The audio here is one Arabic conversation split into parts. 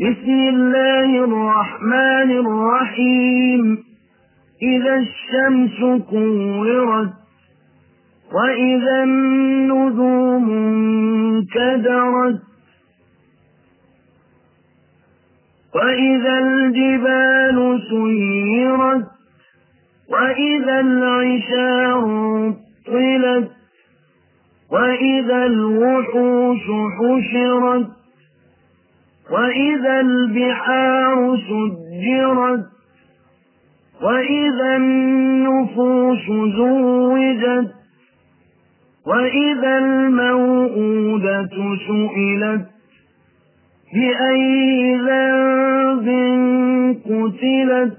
بسم الله الرحمن الرحيم. إذا الشمس كورت وإذا النذوم انكدرت وإذا الجبال سيرت وإذا العشار طلت وإذا الوحوش حشرت وإذا البحار سجرت وإذا النفوس زوجت وإذا الموءودة سئلت بأي ذنب قتلت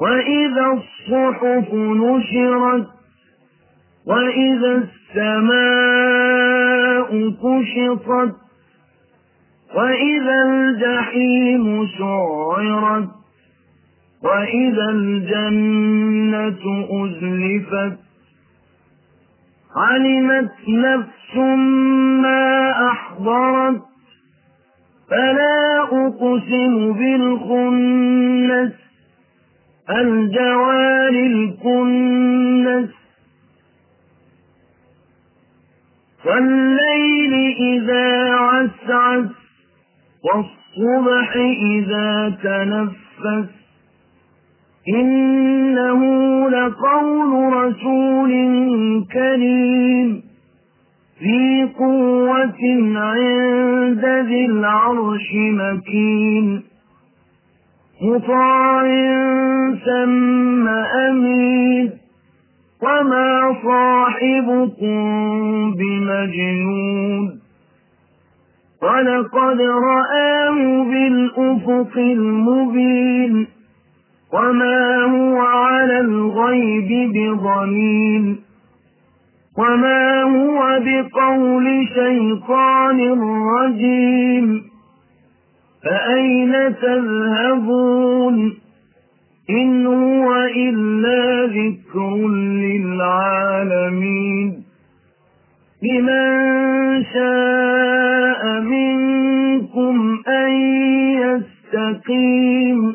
وإذا الصحف نشرت وإذا السماء كشطت وإذا الجحيم سعرت وإذا الجنة أزلفت علمت نفس ما أحضرت فلا أقسم بالخنس الجوار الكنس. والليل إذا عسعس والصبح إذا تنفس إنه لقول رسول كريم ذي قوة عند ذي العرش مكين مطاع ثم أمين وما صاحبكم بمجنون ولقد رآه بالأفق المبين وما هو على الغيب بضنين وما هو بقول شيطان رجيم فأين تذهبون إن هو إلا ذكر للعالمين لمن شاء يستقيم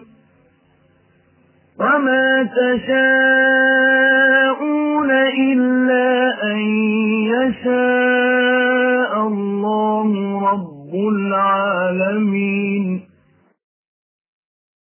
وما تشاءون إلا أن يشاء الله رب العالمين.